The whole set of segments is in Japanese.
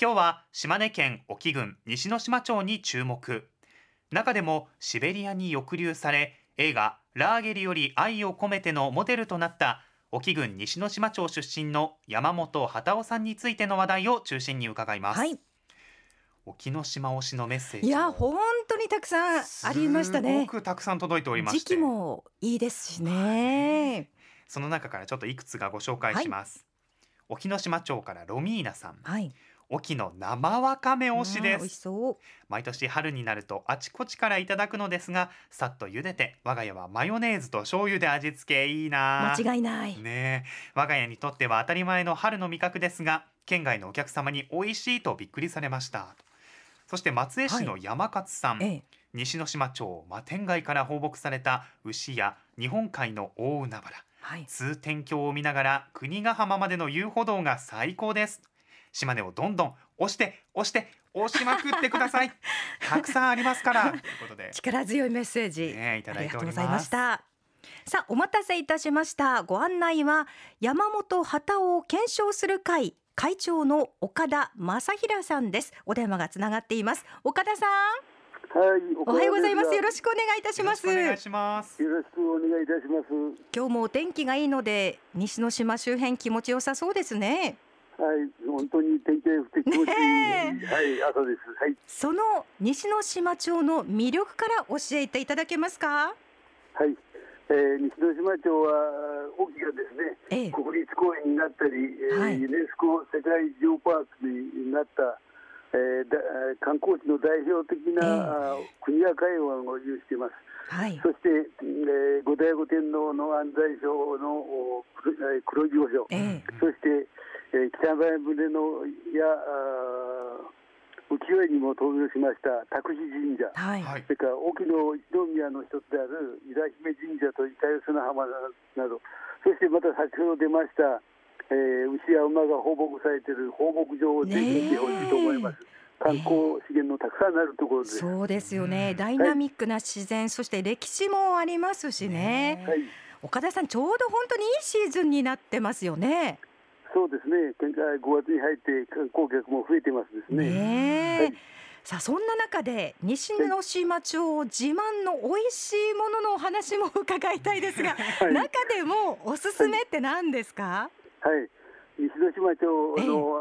今日は島根県沖郡西ノ島町に注目中でもシベリアに抑留され映画ラーゲリより愛を込めてのモデルとなった沖郡西ノ島町出身の山本畑夫さんについての話題を中心に伺います、はい。沖ノ島推しのメッセージいや本当にたくさんありましたねすご。くたくさん届いておりまして時期もいいですしね。その中からちょっといくつかご紹介します、沖ノ島町からロミーナさんはい。沖の生わかめ推しです。毎年春になるとあちこちからいただくのですがさっと茹でて我が家はマヨネーズと醤油で味付けいいな間違いない。ねえ我が家にとっては当たり前の春の味覚ですが県外のお客様に美味しいとびっくりされましたそして松江市の山勝さん、ええ。西ノ島町摩天街から放牧された牛や日本海の大海原はい。通天橋を見ながら国ヶ浜までの遊歩道が最高です島根をどんどん押して押して押しまくってください たくさんありますからということで力強いメッセージ。ねいただいておりますありがとうございました。さあお待たせいたしました。ご案内は山本畑を検証する会会長の岡田正平さんです。お電話がつながっています。岡田さん、はい、おはようございます。よろろしくお願いいたします。よろしくお願いしますよろしくお願いいたします。今日もお天気がいいので西之島周辺気持ちよさそうですね。はい、本当に天気が良くて気持ちいい、ねはい、朝です。はい、その西之島町の魅力から教えていただけますか？はい。えー、西之島町は大きなですね、ええ国立公園になったり、えーはいユネスコ世界ジオパークになった、えーだ観光地の代表的な、ええあ国や海湾を有しています。はい。そして、えー、後醍醐天皇の安西省のお黒城所、ええそして、えー、北前船のや浮世絵にも登場しました託児神社、はい。はいそれから沖の一宮の一つである伊良姫神社と板吉砂浜など、そしてまた先ほど出ました、えー牛や馬が放牧されている放牧場をぜひ見てほしいと思います。観光資源のたくさんあるところです。そうですよね。ダイナミックな自然、そして歴史もありますしね。はい、岡田さん、ちょうど本当にいいシーズンになってますよね。そうですね。現在5月に入って観光客も増えてますですね。ねえはいさあそんな中で西之島町自慢の美味しいもののお話も伺いたいですが、はい中でもおすすめって何ですか？はい、西之島町の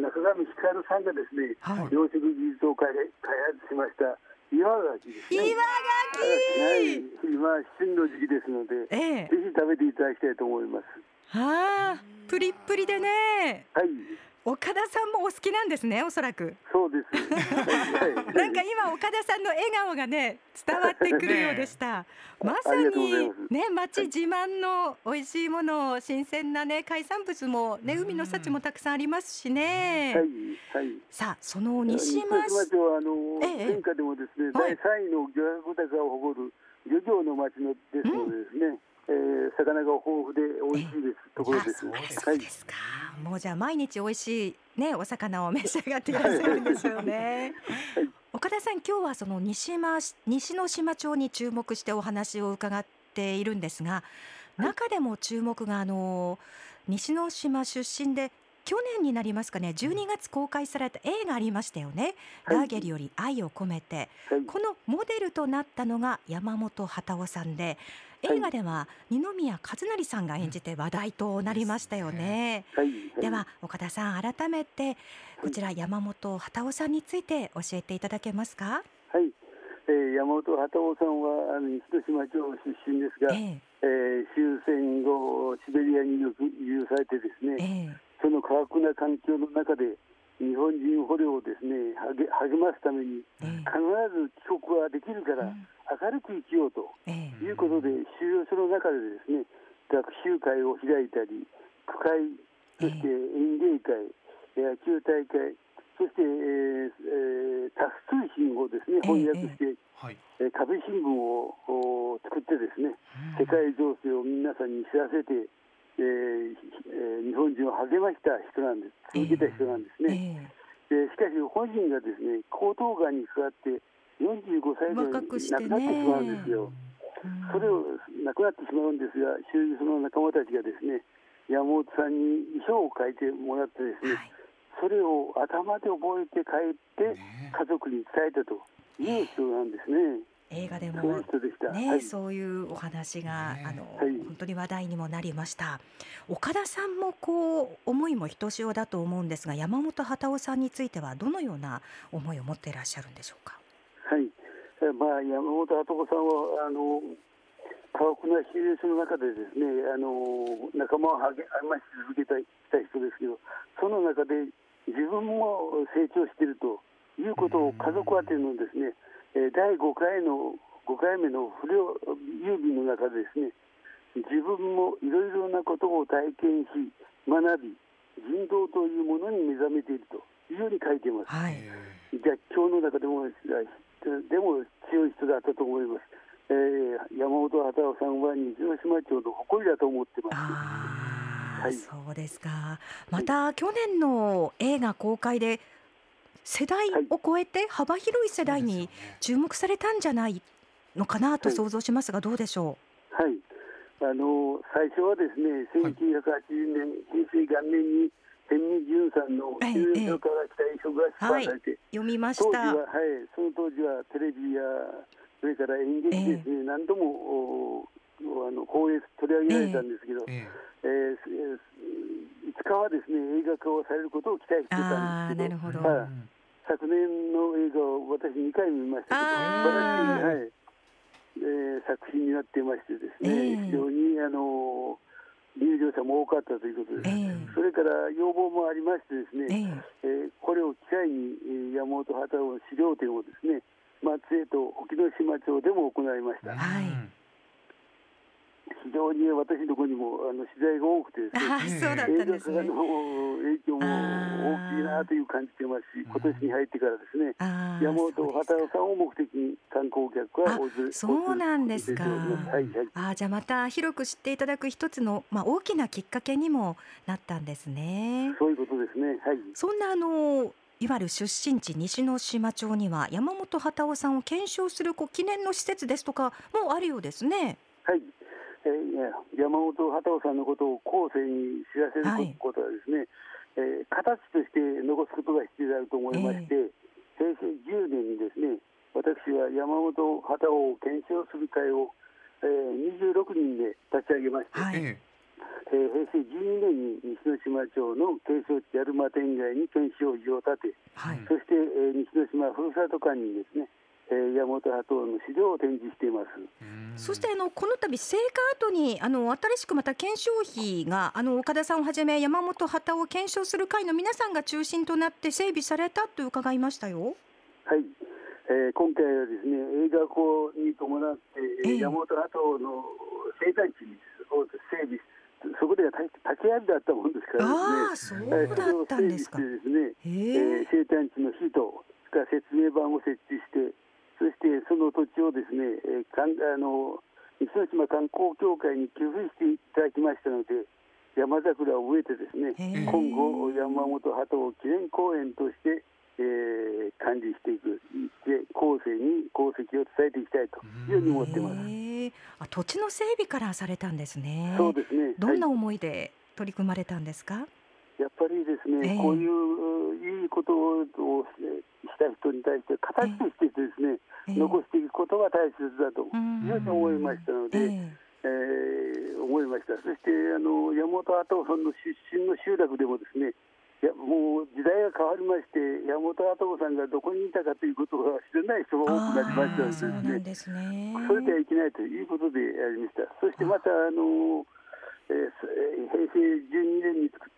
中上光さんがですね、はい養殖技術を開開発しました岩牡蠣ですね。岩はい、今旬の時期ですので、牡蠣。ええぜひ食べていただきたいと思います。はあ、プリップリでね。はい、岡田さんもお好きなんですね、おそらく。そうです。なんか今岡田さんの笑顔がね伝わってくるようでした。まさにね町自慢の美味しいもの新鮮なね海産物もね海の幸もたくさんありますしね。はい、はい。さあその西西島之島町はあの、ええでもですね、はい第3位の漁獲高を誇る漁業の町のですのでですね、えー魚が豊富で美味しいです、ところです。あそうそうですか。もうじゃあ毎日美味しいねお魚を召し上がっていらっしゃるんでしょうね。はい岡田さん今日はその西島西之島町に注目してお話を伺っているんですが、中でも注目があの西之島出身で去年になりますかね12月公開された映画ありましたよね、はい。ラーゲリより愛を込めて。はい。このモデルとなったのが山本畑夫さんで映画では二宮和也さんが演じて話題となりましたよね。はい、では岡田さん改めてこちら山本畑夫さんについて教えていただけますか？はい、えー、山本畑夫さんはあの西之島町出身ですが、ええ。ー終戦後シベリアによく移住されてですえね、えその過酷な環境の中で日本人捕虜をですね励励ますためにええ必ず帰国はできるからうん。明るく生きようとええ。いうことで収容所の中でですね学習会を開いたり区会そして演芸会野球大会そして、えーえータス通信をですね翻訳して、はい。えー壁新聞をお作ってですね世界情勢を皆さんに知らせて、えーえー日本人を励ました人なんです。続けた人なんですね、えでしかし本人がですね喉頭がんにかかって45歳で亡くなってしまうんですよ、それを亡くなってしまうんですが周囲その仲間たちがですね山本さんに遺書を書いてもらってですね、はい。それを頭で覚えて帰ってね家族に伝えたという人なんですね。映画でも。ね、はい。そういうお話が、ねあの、はい本当に話題にもなりました岡田さんもこう思いもひとしおだと思うんですが山本幡夫さんについてはどのような思いを持っていらっしゃるんでしょうか？はい。えまあ山本跡子さんはあの過酷なシチュエーションの中でですね、あの仲間を励まし続けたきた人ですけど、その中で自分も成長しているということを家族宛てのですね、えー第5回の5回目の不良郵便の中でですね、自分もいろいろなことを体験し学び人道というものに目覚めているというように書いています。はい、じゃあ今日の中でもでも強い人だったと思います。えー、山本幡夫さんは西之島町の誇りだと思ってます。ああ、はいそうですかまた去年の映画公開で世代を超えて幅広い世代に注目されたんじゃないのかなとはい。想像しますがどうでしょはい。あの最初はですね、はい。1980年、平成元年に天美淳さんのええ中所から来た遺書が出版されて、う読みました。当時は、はい、その当時はテレビやそれから演劇ですね、何度もおあの放映取り上げられたんですけど、ええ。えーいつかはですね映画化をされることを期待してたああんですけど、なるほど、はい昨年の映画を私2回見ましたけど、素晴らしい、はい。えー作品になってましてですね、ええ。非常にあの入場者も多かったということです。ええ。それから要望もありましてですね、ええ。えーこれを機会に、えー山本畑の資料展をですね松江と沖ノ島町でも行いました。はい非常に私のところにもあの取材が多くてですね、ああええそうだった映画化の影響も大きいなという感じてますし、今年に入ってからですね、山本畑さんを目的に観光客はそうなんですかはいはい。ああじゃあまた広く知っていただく一つの、まあ、大きなきっかけにもなったんですね。そういうことですね。はい。そんなあのいわゆる出身地西之島町には山本幡夫さんを検証するこう記念の施設ですとかもあるようですね。はい。えー山本畑さんのことを後世に知らせることはですね、えー形として残すことが必要であると思いまして、平成10年にですね、私は山本畑を検証する会を、えー26人で立ち上げまして、はい、ええー平成12年に西之島町の景勝地アルマ天街に検証所を建て、はい、そして、えー西之島ふるさと館にですね、えー山本畑の資料を展示しています。そしてあのこの度成果後にあの新しくまた検証費があの岡田さんをはじめ山本畑を検証する会の皆さんが中心となって整備されたと伺いましたよ。はい、えー今回はですね映画校に伴って、えーええ山本畑の生態地を整備そこでは立ち会いだったもんですからああですねそうだったんですか。えー生態地の日とそれから説明板を設置してそしてその土地をですね、えーかんあの西之島観光協会に寄付していただきましたので山桜を植えてですね今後山本鳩を記念公園として、えー管理していくで後世に功績を伝えていきたいというふうに思ってます。あ土地の整備からされたんですね。そうですね。どんなはい思いで取り組まれたんですか？やっぱりですね、ええこういういいことをした人に対して形としてですね、ええ残していくことが大切だとうんいうふうに思いましたので、ええー思いました。そしてあの山本跡さんの出身の集落でもですね、いやもう時代が変わりまして山本跡さんがどこにいたかということが知らない人が多くなりましたのでですね。ですね。それではいけないということでありました。そしてまたあの、えー平成12年に作っ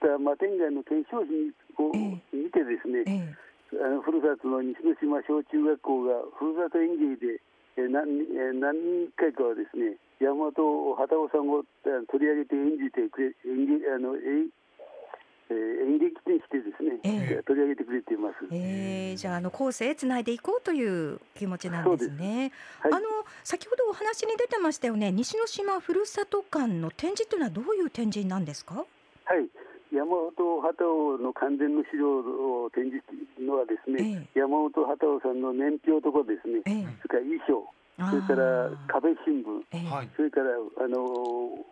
た摩天街の検証費をえ見てですね、ええあのふるさとの西之島小中学校がふるさと演芸で、えー何えー何回かはですね山本畑夫さんを取り上げて演じてくれ演劇あの、えーえー演劇にしてですね、ええ取り上げてくれています。ええじゃああの後世へつないでいこうという気持ちなんですね。はいあの先ほどお話に出てましたよね。西之島ふるさと館の展示というのはどういう展示なんですか？はい、山本畑夫の関連の資料を展示のはですね、え山本畑夫さんの年表とかですね、ええ。それから衣装、それから壁新聞、ええ。はい。それからあの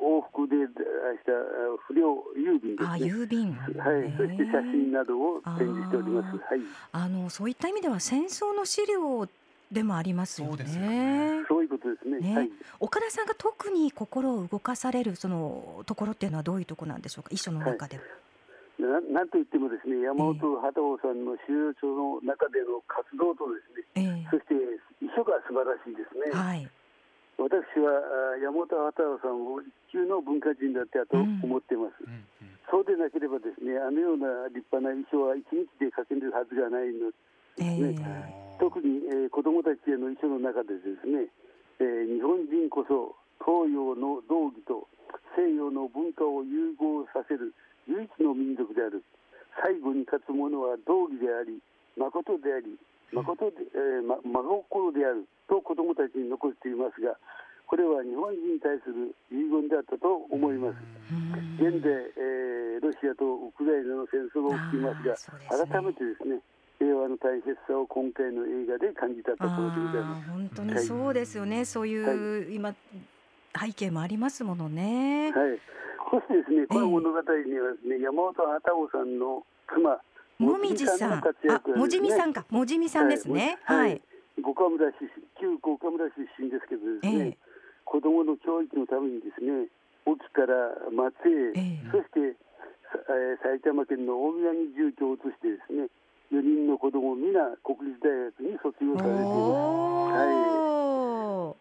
往復で出したあ不良郵便ですあね。郵便。はい、そして写真などを展示しております。はい、あのそういった意味では戦争の資料でもありますよそうねね。そういうことですね。ねはい。岡田さんが特に心を動かされるそのところっていうのはどういうところなんでしょうか？遺書の中で。ななんといってもですね、山本畑夫さんの収容所の中での活動とですね、えそして遺書が素晴らしいですね。えはい。私はあ山本畑夫さんを一級の文化人だったと思っています。うんうんそうでなければですね、あのような立派な遺書は一日で書けるはずがないのええね特に、えー子どもたちへの遺書の中でですね、えー日本人こそ東洋の道義と西洋の文化を融合させる唯一の民族である。最後に勝つ者は道義であり誠であり誠で、えーま、真心であると子どもたちに残していますがこれは日本人に対する遺言であったと思います。うん。現在、えーロシアとウクライナの戦争が起きていますがね。改めてですね平和の大切さを今回の映画で感じたところでございあます。あ本当にそうですよね。そういう今背景もありますものね。はい。そしてですね、この物語にはですね、山本畑夫さんの妻、もみじさん、の活あもじみさんか、もじみさんですね。ははいい。。五岡村出身、旧五岡村出身ですけどですね、ええ子供の教育のためにですね、沖から松江、ええそして、さえー埼玉県の大宮に住居を移してですね、4人の子供皆国立大学に卒業されています。おお。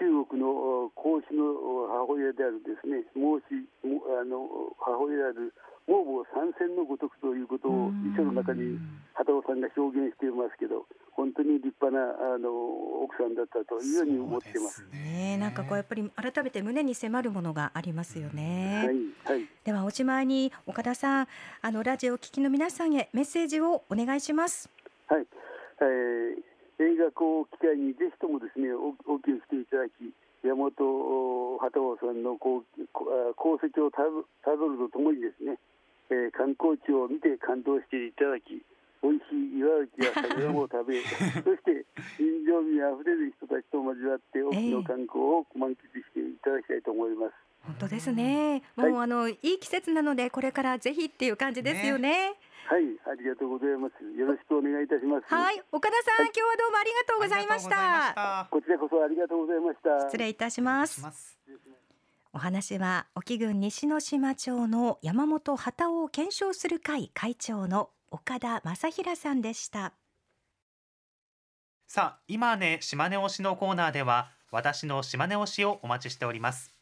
中国のお孔子のお母親であるですね、孟子もあの母親である孟母三千のごとくということを遺書の中に畑尾さんが表現していますけど、本当に立派なあの奥さんだったというように思っています。そうですねえ、なんかこうやっぱり改めて胸に迫るものがありますよね。はいはい。ではおしまいに岡田さん、あのラジオをお聞きの皆さんへメッセージをお願いします。はい、えー映画を機会にぜひともですねおお受けしていただき山本お畑尾さんのこうこあ功績をたどたどるとともにですね、えー観光地を見て感動していただき美味しい岩内や桜を食べ そして人情味あふれる人たちと交わって多くの観光を満喫していただきたいと思います。本当ですね。はいもうあのいい季節なのでこれからぜひっていう感じですよね。はい、ありがとうございます。よろしくお願いいたします。はい、岡田さん、今日はどうもありがとうございました。こちらこそありがとうございました。失礼いたします。お話は沖郡西之島町の山本畑尾を検証する会会長の岡田正平さんでした。さあ今ね島根推しのコーナーでは私の島根推しをお待ちしております。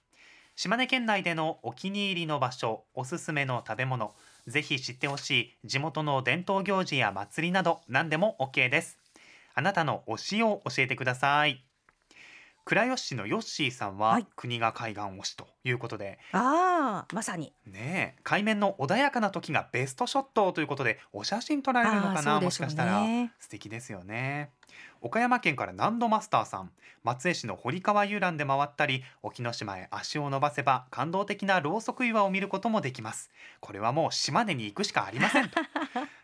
島根県内でのお気に入りの場所おすすめの食べ物ぜひ知ってほしい地元の伝統行事や祭りなど何でも OK です。あなたの推しを教えてください。倉吉市のヨッシーさんは、はい。国が海岸推しということで。ああ、まさに。ねえ海面の穏やかな時がベストショットということでお写真撮られるのかな、ね。もしかしたら。素敵ですよね。岡山県からナンドマスターさん。松江市の堀川遊覧で回ったり沖ノ島へ足を伸ばせば感動的なろうそく岩を見ることもできます。これはもう島根に行くしかありませんと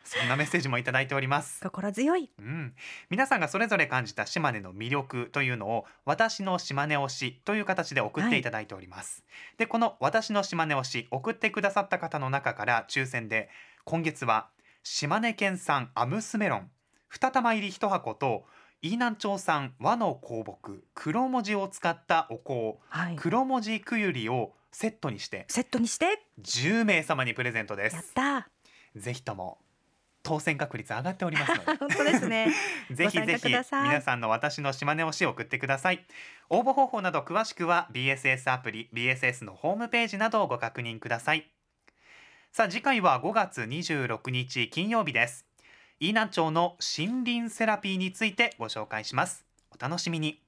そんなメッセージもいただいております心強い。うん、皆さんがそれぞれ感じた島根の魅力というのを私の島根推しという形で送っていただいております、でこの私の島根推し送ってくださった方の中から抽選で今月は島根県産アムスメロン2玉入り1箱と飯南町産和の香木黒文字を使ったお香はい。黒文字くゆりをセットにしてセットにして、10名様にプレゼントでやっすた。ぜひとも当選確率上がっておりますので。本当ですね。ぜひぜひ皆さんの私の島根推しを送ってください。応募方法など詳しくは BSS アプリ BSS のホームページなどをご確認ください。さあ次回は5月26日金曜日です。飯南町の森林セラピーについてご紹介します。お楽しみに